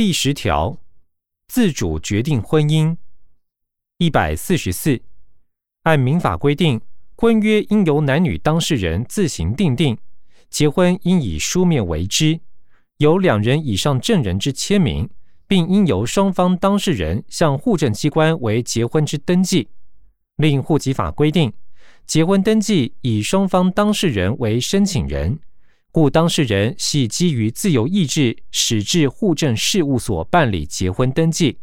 第十条，自主决定婚姻。一百四十四，按民法规定，婚约应由男女当事人自行订定，结婚应以书面为之，有两人以上证人之签名，并应由双方当事人向户政机关为结婚之登记。另户籍法规定，结婚登记以双方当事人为申请人。故当事人系基于自由意志，始至户政事务所办理结婚登记。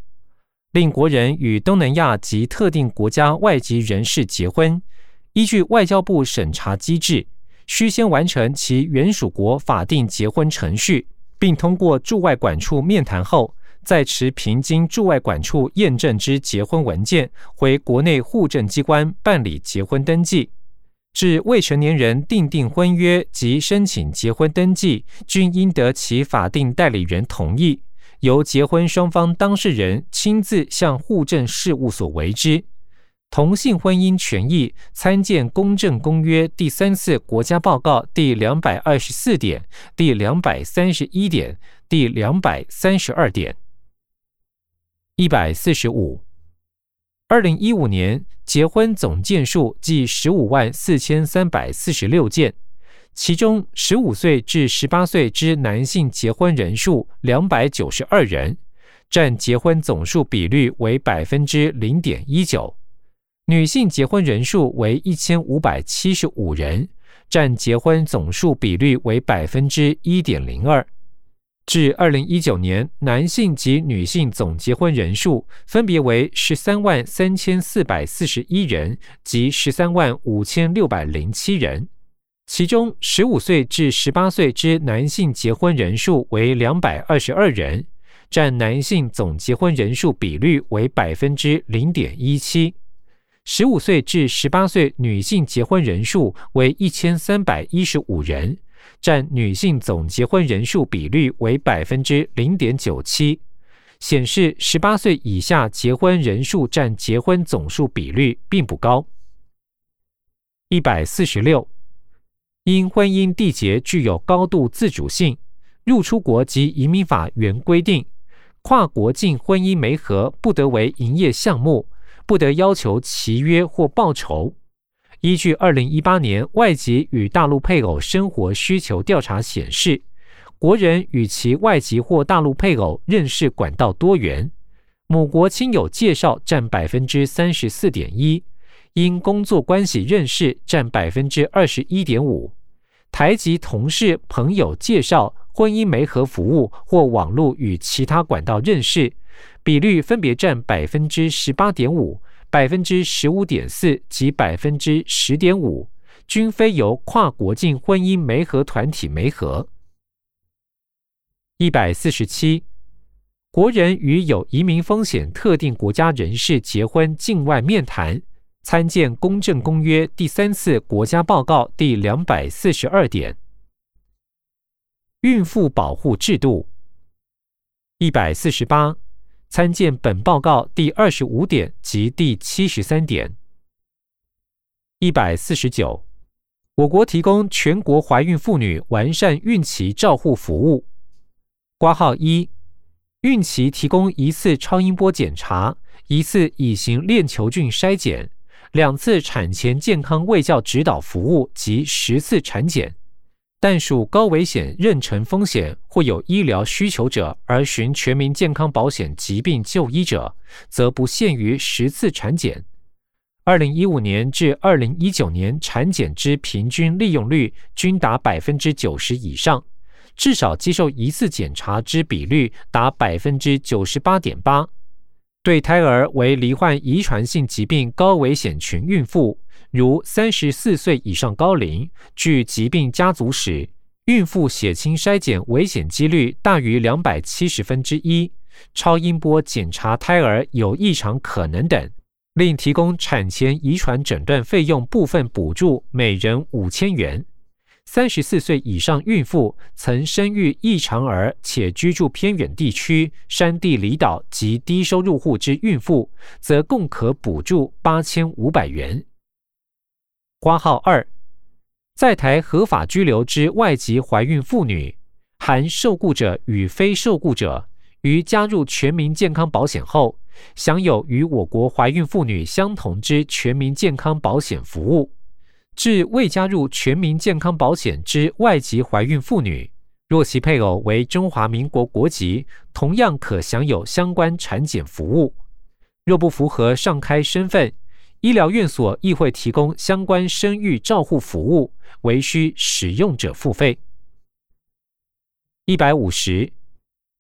令国人与东南亚及特定国家外籍人士结婚，依据外交部审查机制，需先完成其原属国法定结婚程序，并通过驻外管处面谈后，再持凭经驻外管处验证之结婚文件，回国内户政机关办理结婚登记。至未成年人订定婚约及申请结婚登记，均应得其法定代理人同意，由结婚双方当事人亲自向户政事务所为之。同性婚姻权益参见《公证公约》第三次国家报告第两百二十四点、第两百三十一点、第两百三十二点。一百四十五。二零一五年结婚总件数计十五万四千三百四十六件，其中十五岁至十八岁之男性结婚人数两百九十二人，占结婚总数比率为百分之零点一九；女性结婚人数为一千五百七十五人，占结婚总数比率为百分之一点零二。至二零一九年，男性及女性总结婚人数分别为十三万三千四百四十一人及十三万五千六百零七人，其中十五岁至十八岁之男性结婚人数为两百二十二人，占男性总结婚人数比率为百分之零点一七；十五岁至十八岁女性结婚人数为一千三百一十五人。占女性总结婚人数比率为百分之零点九七，显示十八岁以下结婚人数占结婚总数比率并不高。一百四十六，因婚姻缔结具有高度自主性，入出国及移民法原规定，跨国境婚姻媒合不得为营业项目，不得要求契约或报酬。依据二零一八年外籍与大陆配偶生活需求调查显示，国人与其外籍或大陆配偶认识管道多元，母国亲友介绍占百分之三十四点一，因工作关系认识占百分之二十一点五，台籍同事朋友介绍婚姻媒合服务或网络与其他管道认识比率分别占百分之十八点五。百分之十五点四及百分之十点五，均非由跨国境婚姻媒合团体媒合。一百四十七，国人与有移民风险特定国家人士结婚境外面谈，参见《公证公约》第三次国家报告第两百四十二点。孕妇保护制度。一百四十八。参见本报告第二十五点及第七十三点。一百四十九，我国提供全国怀孕妇女完善孕期照护服务。挂号一，孕期提供一次超音波检查，一次乙型链球菌筛检，两次产前健康卫教指导服务及十次产检。但属高危险、妊娠风险或有医疗需求者而寻全民健康保险疾病就医者，则不限于十次产检。二零一五年至二零一九年产检之平均利用率均达百分之九十以上，至少接受一次检查之比率达百分之九十八点八。对胎儿为罹患遗传性疾病高危险群孕妇。如三十四岁以上高龄、具疾病家族史、孕妇血清筛检危险几率大于两百七十分之一、超音波检查胎儿有异常可能等，另提供产前遗传诊断费用部分补助，每人五千元。三十四岁以上孕妇曾生育异常儿且居住偏远地区、山地离岛及低收入户之孕妇，则共可补助八千五百元。挂号二，在台合法居留之外籍怀孕妇女（含受雇者与非受雇者）于加入全民健康保险后，享有与我国怀孕妇女相同之全民健康保险服务。至未加入全民健康保险之外籍怀孕妇女，若其配偶为中华民国国籍，同样可享有相关产检服务。若不符合上开身份，医疗院所亦会提供相关生育照护服务，唯需使用者付费。一百五十，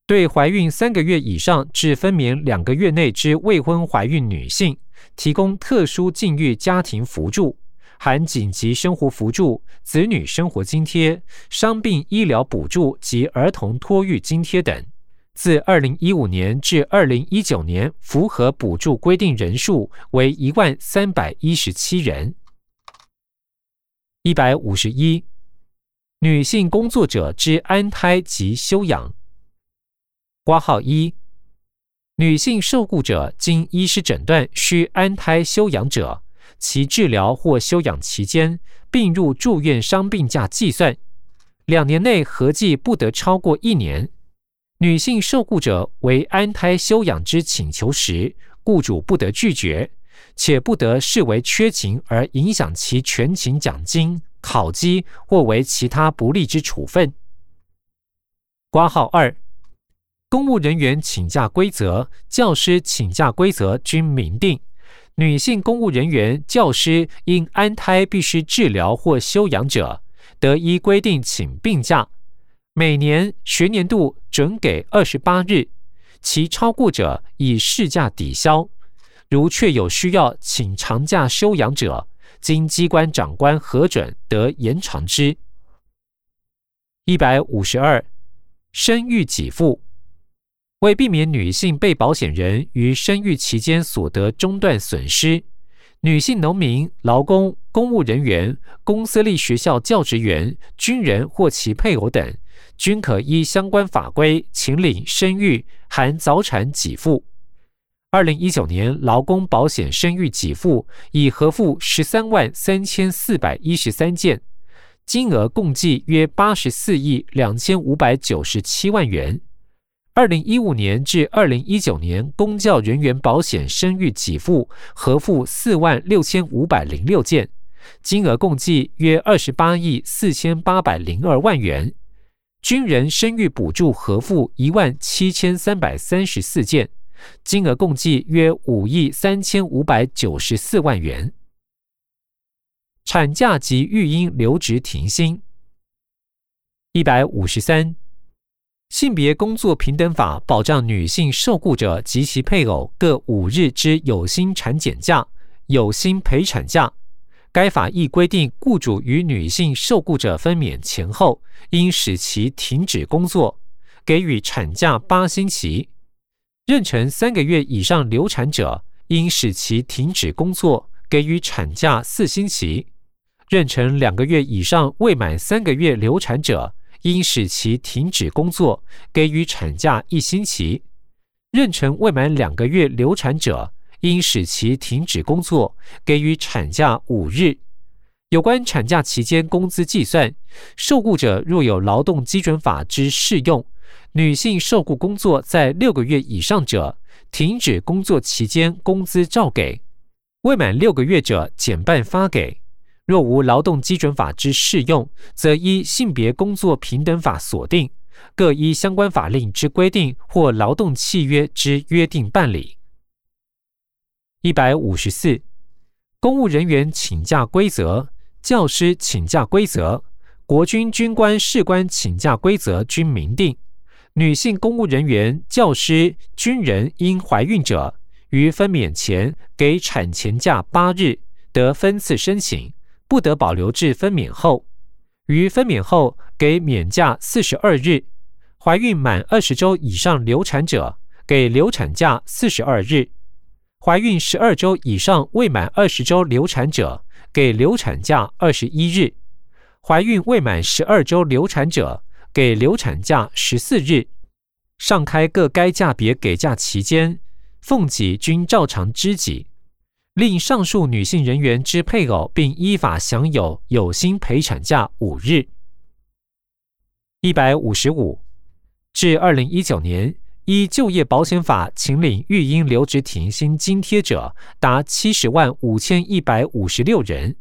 对怀孕三个月以上至分娩两个月内之未婚怀孕女性，提供特殊境遇家庭扶助。含紧急生活扶助、子女生活津贴、伤病医疗补助及儿童托育津贴等，自二零一五年至二零一九年，符合补助规定人数为一万三百一十七人。一百五十一，女性工作者之安胎及休养。挂号一，女性受雇者经医师诊断需安胎休养者。其治疗或休养期间并入住院伤病假计算，两年内合计不得超过一年。女性受雇者为安胎休养之请求时，雇主不得拒绝，且不得视为缺勤而影响其全勤奖金、考绩或为其他不利之处分。挂号二，公务人员请假规则、教师请假规则均明定。女性公务人员、教师因安胎必须治疗或休养者，得依规定请病假，每年学年度准给二十八日，其超过者以事假抵消。如确有需要请长假休养者，经机关长官核准，得延长之。一百五十二，生育给付。为避免女性被保险人于生育期间所得中断损失，女性农民、劳工、公务人员、公私立学校教职员、军人或其配偶等，均可依相关法规请领生育含早产给付。二零一九年劳工保险生育给付已核付十三万三千四百一十三件，金额共计约八十四亿两千五百九十七万元。二零一五年至二零一九年，公教人员保险生育给付核付四万六千五百零六件，金额共计约二十八亿四千八百零二万元；军人生育补助核付一万七千三百三十四件，金额共计约五亿三千五百九十四万元。产假及育婴留职停薪一百五十三。性别工作平等法保障女性受雇者及其配偶各五日之有薪产检假、有薪陪产假。该法亦规定，雇主与女性受雇者分娩前后，应使其停止工作，给予产假八星期；妊娠三个月以上流产者，应使其停止工作，给予产假四星期；妊娠两个月以上未满三个月流产者，应使其停止工作，给予产假一星期；妊娠未满两个月流产者，应使其停止工作，给予产假五日。有关产假期间工资计算，受雇者若有劳动基准法之适用，女性受雇工作在六个月以上者，停止工作期间工资照给；未满六个月者，减半发给。若无劳动基准法之适用，则依性别工作平等法锁定，各依相关法令之规定或劳动契约之约定办理。一百五十四，公务人员请假规则、教师请假规则、国军军官士官请假规则均明定，女性公务人员、教师、军人因怀孕者，于分娩前给产前假八日，得分次申请。不得保留至分娩后，于分娩后给免假四十二日；怀孕满二十周以上流产者，给流产假四十二日；怀孕十二周以上未满二十周流产者，给流产假二十一日；怀孕未满十二周流产者，给流产假十四日。上开各该假别给假期间，奉给均照常支给。令上述女性人员之配偶，并依法享有有薪陪产假五日。一百五十五，至二零一九年，依就业保险法请领育婴留职停薪津贴者达七十万五千一百五十六人，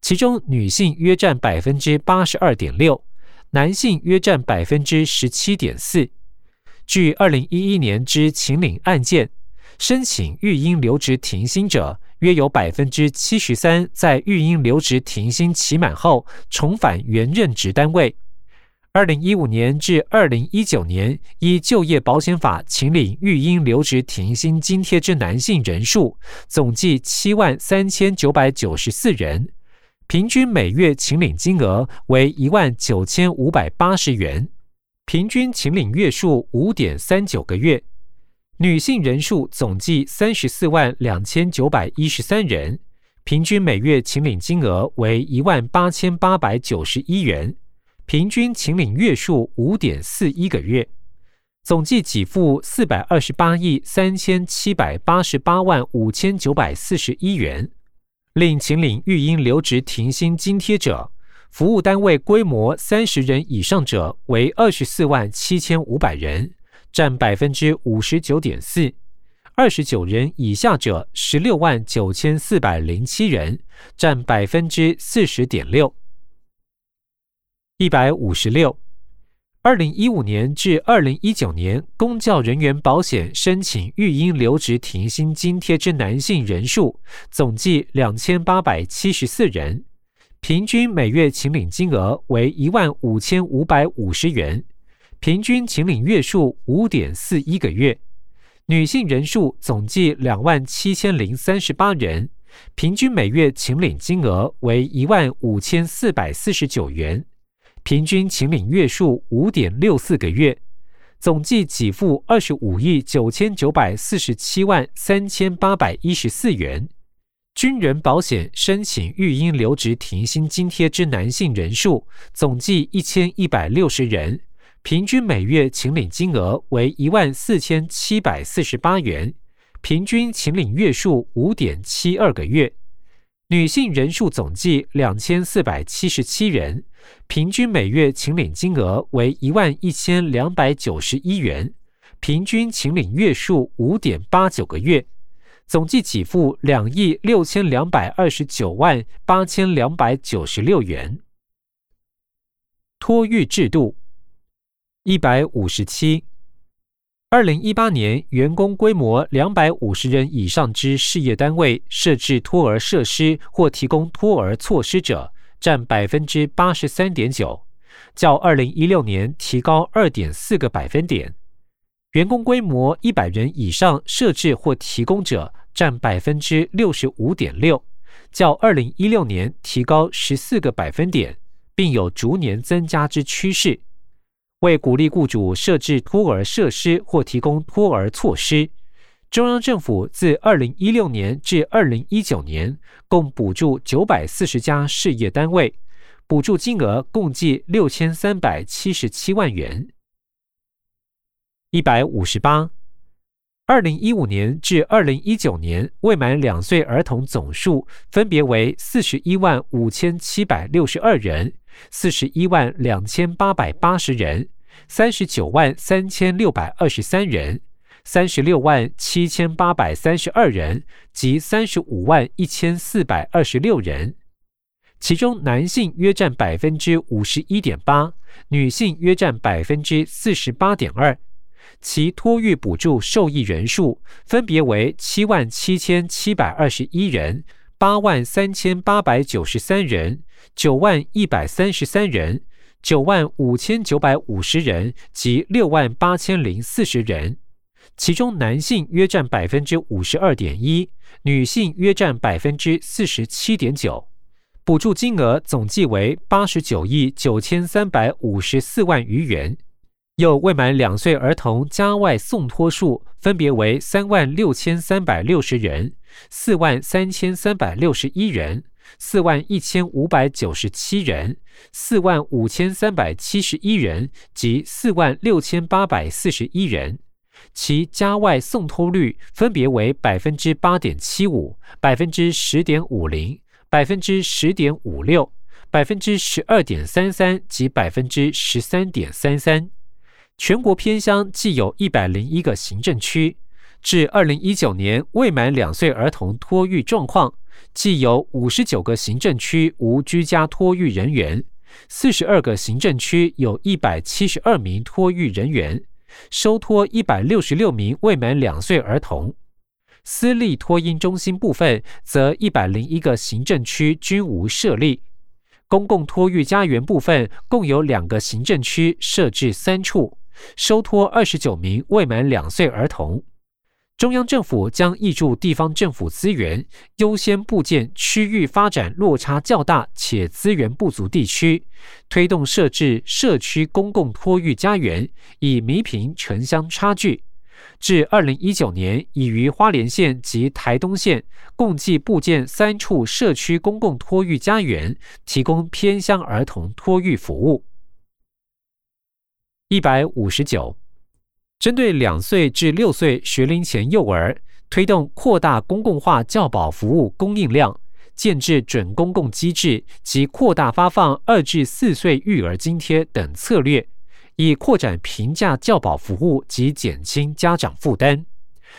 其中女性约占百分之八十二点六，男性约占百分之十七点四。据二零一一年之请领案件，申请育婴留职停薪者约有百分之七十三在育婴留职停薪期满后重返原任职单位。二零一五年至二零一九年，依就业保险法请领育婴留职停薪津贴之男性人数总计七万三千九百九十四人，平均每月请领金额为一万九千五百八十元，平均请领月数五点三九个月。女性人数总计三十四万两千九百一十三人，平均每月请领金额为一万八千八百九十一元。平均请领月数五点四一个月，总计给付四百二十八亿三千七百八十八万五千九百四十一元。另请领育婴留职停薪津贴者，服务单位规模三十人以上者为二十四万七千五百人，占百分之五十九点四；二十九人以下者十六万九千四百零七人，占百分之四十点六。一百五十六，二零一五年至二零一九年，公教人员保险申请育婴留职停薪津贴之男性人数总计两千八百七十四人，平均每月请领金额为一万五千五百五十元，平均请领月数五点四一个月。女性人数总计两万七千零三十八人，平均每月请领金额为一万五千四百四十九元。平均请领月数五点六四个月，总计给付二十五亿九千九百四十七万三千八百一十四元。军人保险申请育婴留职停薪津贴之男性人数总计一千一百六十人，平均每月请领金额为一万四千七百四十八元，平均请领月数五点七二个月。女性人数总计两千四百七十七人，平均每月请领金额为一万一千两百九十一元，平均请领月数五点八九个月，总计给付两亿六千两百二十九万八千两百九十六元。托育制度一百五十七。二零一八年，员工规模两百五十人以上之事业单位设置托儿设施或提供托儿措施者，占百分之八十三点九，较二零一六年提高二点四个百分点。员工规模一百人以上设置或提供者，占百分之六十五点六，较二零一六年提高十四个百分点，并有逐年增加之趋势。为鼓励雇主设置托儿设施或提供托儿措施，中央政府自二零一六年至二零一九年共补助九百四十家事业单位，补助金额共计六千三百七十七万元。一百五十八，二零一五年至二零一九年未满两岁儿童总数分别为四十一万五千七百六十二人。四十一万两千八百八十人，三十九万三千六百二十三人，三十六万七千八百三十二人及三十五万一千四百二十六人，其中男性约占百分之五十一点八，女性约占百分之四十八点二。其托育补助受益人数分别为七万七千七百二十一人。八万三千八百九十三人，九万一百三十三人，九万五千九百五十人及六万八千零四十人，其中男性约占百分之五十二点一，女性约占百分之四十七点九。补助金额总计为八十九亿九千三百五十四万余元。有未满两岁儿童家外送托数分别为三万六千三百六十人。四万三千三百六十一人，四万一千五百九十七人，四万五千三百七十一人及四万六千八百四十一人，其家外送托率分别为百分之八点七五、百分之十点五零、百分之十点五六、百分之十二点三三及百分之十三点三三。全国偏乡既有一百零一个行政区，至二零一九年未满两岁儿童托育状况，既有五十九个行政区无居家托育人员，四十二个行政区有一百七十二名托育人员，收托一百六十六名未满两岁儿童。私立托婴中心部分，则一百零一个行政区均无设立。公共托育家园部分，共有两个行政区设置三处，收托二十九名未满两岁儿童。中央政府将挹注地方政府资源，优先部件区域发展落差较大且资源不足地区，推动设置社区公共托育家园，以弥平城乡差距。至二零一九年，已于花莲县及台东县共计布建三处社区公共托育家园，提供偏乡儿童托育服务。一百五十九，针对两岁至六岁学龄前幼儿，推动扩大公共化教保服务供应量，建制准公共机制及扩大发放二至四岁育儿津贴等策略。以扩展平价教保服务及减轻家长负担。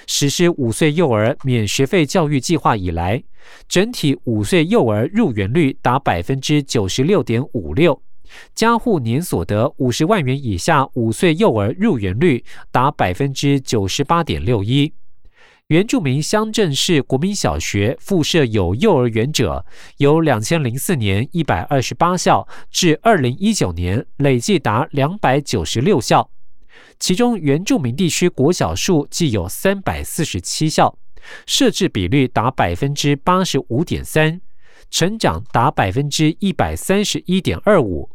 实施五岁幼儿免学费教育计划以来，整体五岁幼儿入园率达百分之九十六点五六，家户年所得五十万元以下五岁幼儿入园率达百分之九十八点六一。原住民乡镇市国民小学附设有幼儿园者，由两千零四年一百二十八校至二零一九年累计达两百九十六校，其中原住民地区国小数计有三百四十七校，设置比率达百分之八十五点三，成长达百分之一百三十一点二五。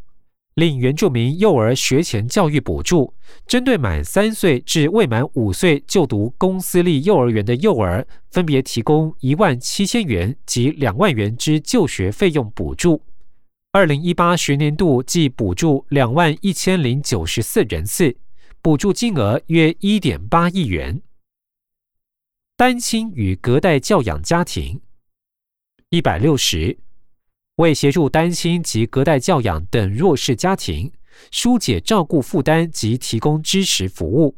另原住民幼儿学前教育补助，针对满三岁至未满五岁就读公私立幼儿园的幼儿，分别提供一万七千元及两万元之就学费用补助。二零一八学年度计补助两万一千零九十四人次，补助金额约一点八亿元。单亲与隔代教养家庭一百六十。为协助单亲及隔代教养等弱势家庭疏解照顾负担及提供支持服务，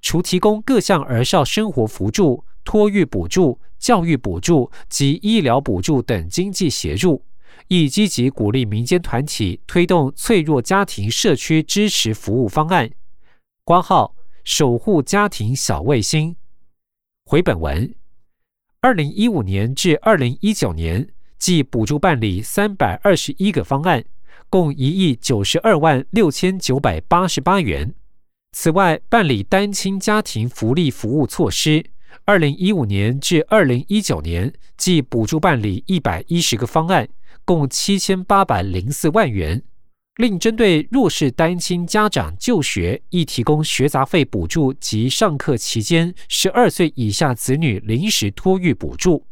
除提供各项儿少生活扶助、托育补助、教育补助及医疗补助等经济协助，亦积极鼓励民间团体推动脆弱家庭社区支持服务方案。挂号守护家庭小卫星。回本文，二零一五年至二零一九年。即补助办理三百二十一个方案，共一亿九十二万六千九百八十八元。此外，办理单亲家庭福利服务措施，二零一五年至二零一九年，即补助办理一百一十个方案，共七千八百零四万元。另针对弱势单亲家长就学，亦提供学杂费补助及上课期间十二岁以下子女临时托育补助。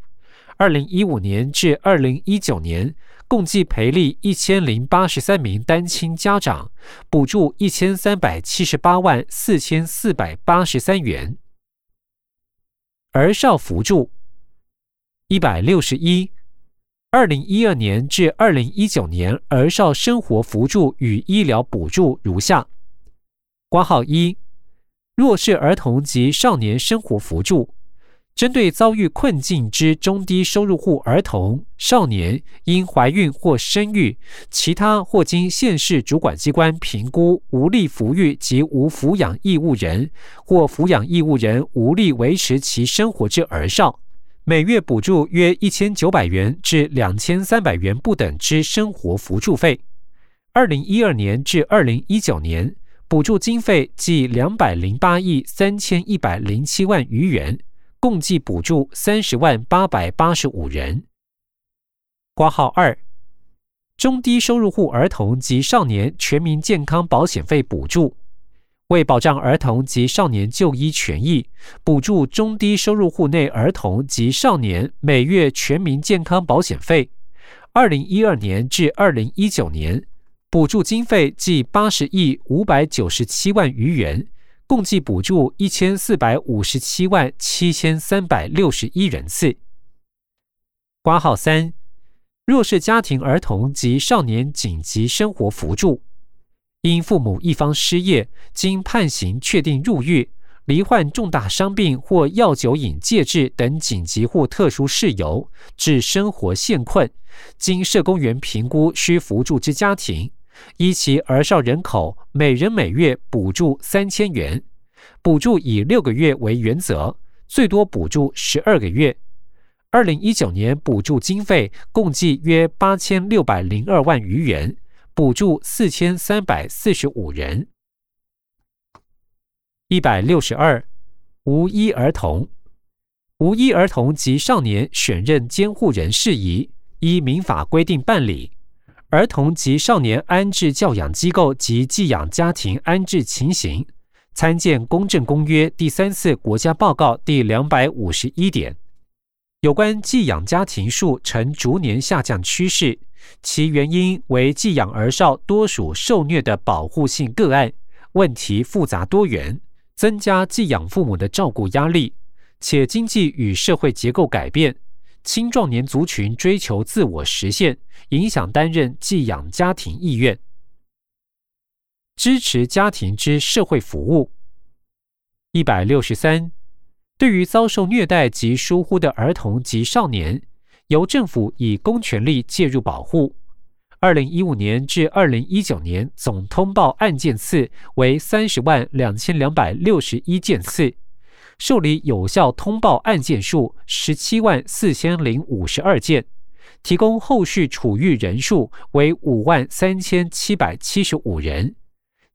二零一五年至二零一九年，共计培力一千零八十三名单亲家长，补助一千三百七十八万四千四百八十三元。儿少扶助一百六十一，二零一二年至二零一九年儿少生活扶助与医疗补助如下：挂号一，弱势儿童及少年生活扶助。针对遭遇困境之中低收入户儿童、少年，因怀孕或生育，其他或经县市主管机关评估无力抚育及无抚养义务人，或抚养义务人无力维持其生活之儿少，每月补助约一千九百元至两千三百元不等之生活扶助费。二零一二年至二零一九年，补助经费计两百零八亿三千一百零七万余元。共计补助三十万八百八十五人。挂号二，中低收入户儿童及少年全民健康保险费补助，为保障儿童及少年就医权益，补助中低收入户内儿童及少年每月全民健康保险费。二零一二年至二零一九年，补助经费计八十亿五百九十七万余元。共计补助一千四百五十七万七千三百六十一人次。挂号三，弱势家庭儿童及少年紧急生活扶助，因父母一方失业，经判刑确定入狱，罹患重大伤病或药酒瘾戒治等紧急或特殊事由，致生活陷困，经社工员评估需扶助之家庭，依其儿少人口，每人每月补助三千元，补助以六个月为原则，最多补助十二个月。二零一九年补助经费共计约八千六百零二万余元。补助四千三百四十五人，一百六十二无一儿童，无一儿童及少年选任监护人事宜，依民法规定办理。儿童及少年安置教养机构及寄养家庭安置情形，参见《公正公约》第三次国家报告第两百五十一点。有关寄养家庭数呈逐年下降趋势。其原因为寄养儿少多属受虐的保护性个案，问题复杂多元，增加寄养父母的照顾压力，且经济与社会结构改变，青壮年族群追求自我实现，影响担任寄养家庭意愿。支持家庭之社会服务。一百六十三，对于遭受虐待及疏忽的儿童及少年。由政府以公权力介入保护。二零一五年至二零一九年总通报案件次为三十万两千两百六十一件次，受理有效通报案件数十七万四千零五十二件，提供后续处遇人数为五万三千七百七十五人，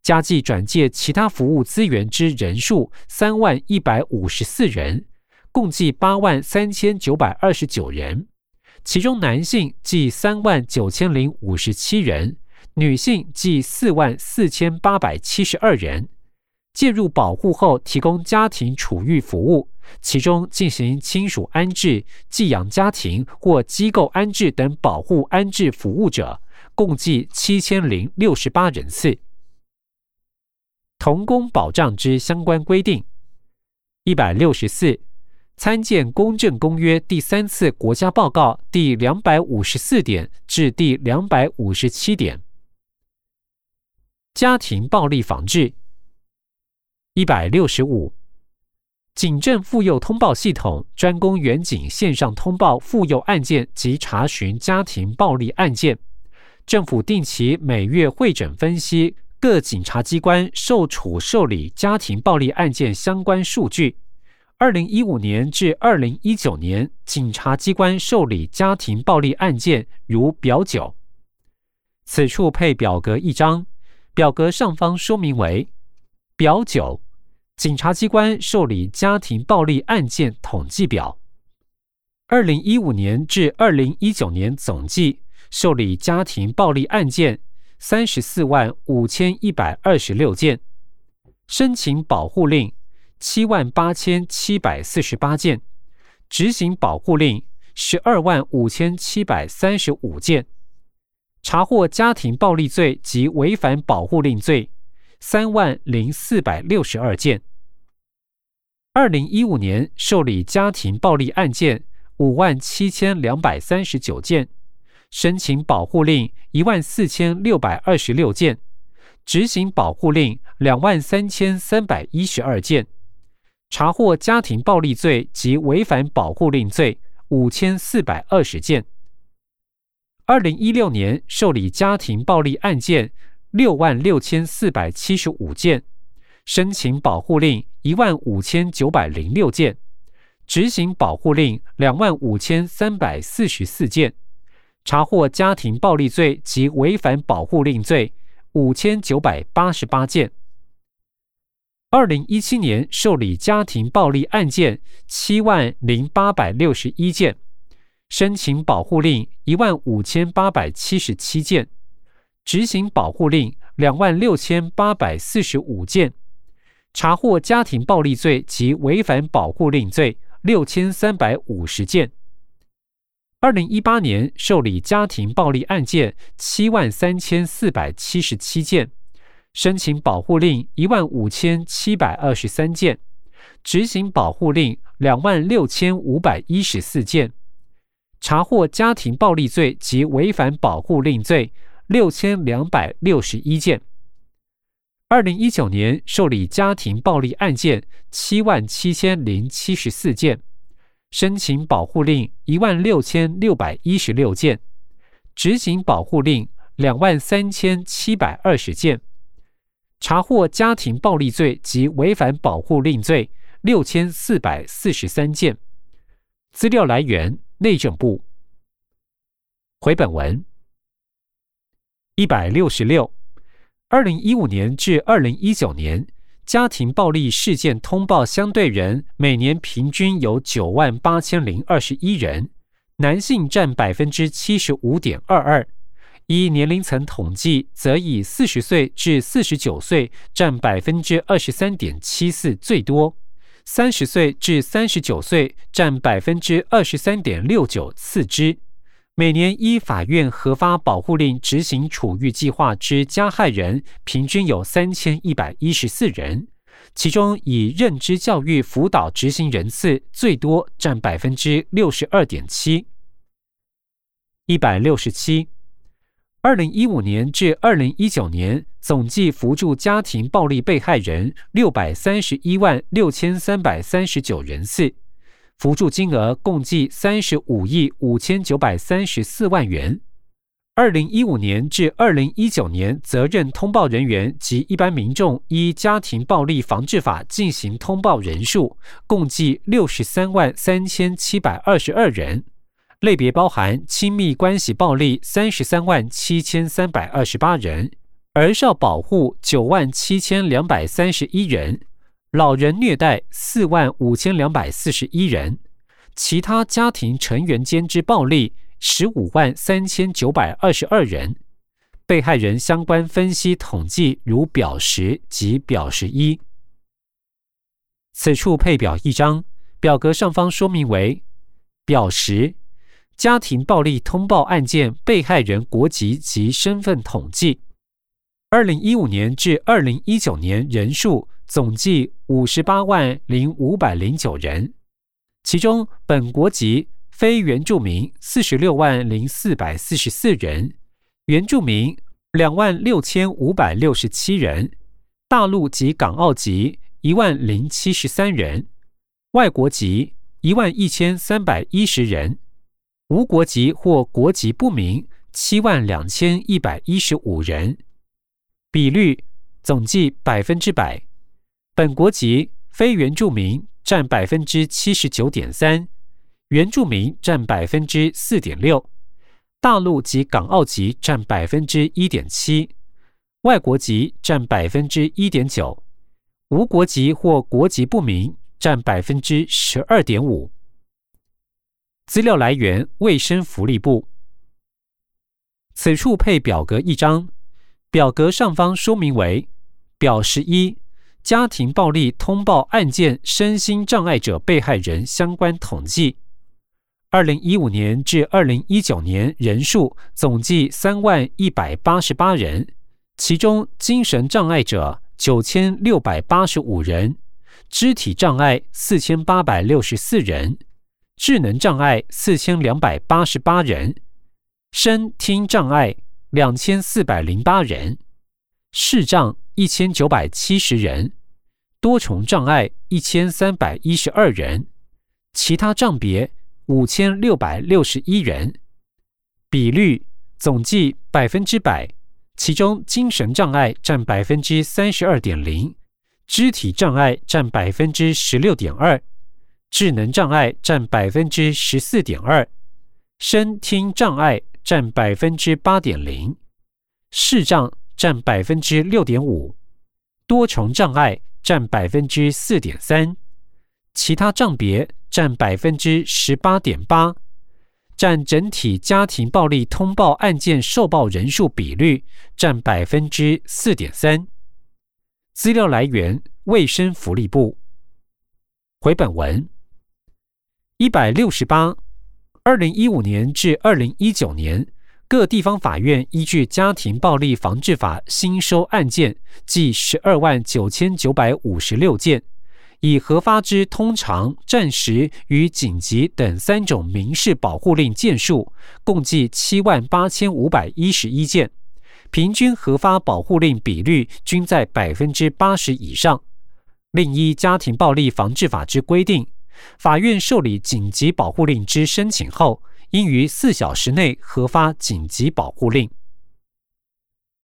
加计转介其他服务资源之人数三万一百五十四人，共计八万三千九百二十九人。其中男性计三万九千零五十七人，女性计四万四千八百七十二人。介入保护后，提供家庭储育服务，其中进行亲属安置、寄养家庭或机构安置等保护安置服务者，共计七千零六十八人次。童工保障之相关规定，一百六十四。参见《公正公约》第三次国家报告第两百五十四点至第两百五十七点。家庭暴力防治一百六十五，警政妇幼通报系统专供远警线上通报妇幼案件及查询家庭暴力案件。政府定期每月会诊分析各警察机关受处受理家庭暴力案件相关数据。二零一五年至二零一九年，警察机关受理家庭暴力案件如表九。此处配表格一张，表格上方说明为表九，警察机关受理家庭暴力案件统计表。二零一五年至二零一九年总计受理家庭暴力案件三十四万五千一百二十六件，申请保护令。七万八千七百四十八件，执行保护令十二万五千七百三十五件，查获家庭暴力罪及违反保护令罪三万零四百六十二件。二零一五年受理家庭暴力案件五万七千两百三十九件，申请保护令一万四千六百二十六件，执行保护令两万三千三百一十二件。查获家庭暴力罪及违反保护令罪五千四百二十件。二零一六年受理家庭暴力案件六万六千四百七十五件，申请保护令一万五千九百零六件，执行保护令两万五千三百四十四件。查获家庭暴力罪及违反保护令罪五千九百八十八件。二零一七年受理家庭暴力案件七万零八百六十一件，申请保护令一万五千八百七十七件，执行保护令两万六千八百四十五件，查获家庭暴力罪及违反保护令罪六千三百五十件。二零一八年受理家庭暴力案件七万三千四百七十七件。申请保护令一万五千七百二十三件，执行保护令两万六千五百一十四件，查获家庭暴力罪及违反保护令罪六千两百六十一件。二零一九年受理家庭暴力案件七万七千零七十四件，申请保护令一万六千六百一十六件，执行保护令两万三千七百二十件，查获家庭暴力罪及违反保护令罪六千四百四十三件。资料来源：内政部。回本文一百六十六。二零一五年至二零一九年，家庭暴力事件通报相对人每年平均有九万八千零二十一人，男性占百分之七十五点二二。依年龄层统计，则以四十岁至四十九岁占百分之二十三点七四最多，三十岁至三十九岁占百分之二十三点六九次之。每年依法院核发保护令执行处遇计划之加害人，平均有三千一百一十四人，其中以认知教育辅导执行人次最多，占百分之六十二点七。一百六十七，二零一五年至二零一九年总计扶助家庭暴力被害人六百三十一万六千三百三十九人次。扶助金额共计三十五亿五千九百三十四万元。二零一五年至二零一九年，责任通报人员及一般民众依家庭暴力防治法进行通报人数共计六十三万三千七百二十二人，类别包含亲密关系暴力三十三万七千三百二十八人，儿少保护九万七千两百三十一人。老人虐待四万五千两百四十一人，其他家庭成员间之暴力十五万三千九百二十二人，被害人相关分析统计如表十及表十一。此处配表一张，表格上方说明为表十：家庭暴力通报案件被害人国籍及身份统计，二零一五年至二零一九年人数。总计五十八万零五百零九人，其中本国籍非原住民四十六万零四百四十四人，原住民两万六千五百六十七人，大陆及港澳籍一万零七十三人，外国籍一万一千三百一十人，无国籍或国籍不明七万两千一百一十五人，比率总计百分之百。本国籍非原住民占百分之七十九点三，原住民占百分之四点六，大陆及港澳籍占百分之一点七，外国籍占百分之一点九，无国籍或国籍不明占百分之十二点五。资料来源：卫生福利部。此处配表格一张，表格上方说明为表十一。家庭暴力通报案件身心障碍者被害人相关统计，二零一五年至二零一九年人数总计三万一百八十八人，其中精神障碍者九千六百八十五人，肢体障碍四千八百六十四人，智能障碍四千两百八十八人，身听障碍两千四百零八人，视障。一千九百七十人，多重障碍一千三百一十二人，其他障别五千六百六十一人，比率总计百分之百，其中精神障碍占百分之三十二点零，肢体障碍占百分之十六点二，智能障碍占百分之十四点二，身听障碍占百分之八点零，视障。占百分之六点五，多重障碍占百分之四点三，其他障别占百分之十八点八，占整体家庭暴力通报案件受报人数比率占百分之四点三。资料来源：卫生福利部。回本文一百六十八，二零一五年至二零一九年。各地方法院依据《家庭暴力防治法》新收案件计十二万九千九百五十六件，以核发之通常、暂时与紧急等三种民事保护令件数，共计七万八千五百一十一件，平均核发保护令比率均在百分之八十以上。另依《家庭暴力防治法》之规定，法院受理紧急保护令之申请后，应于四小时内核发紧急保护令。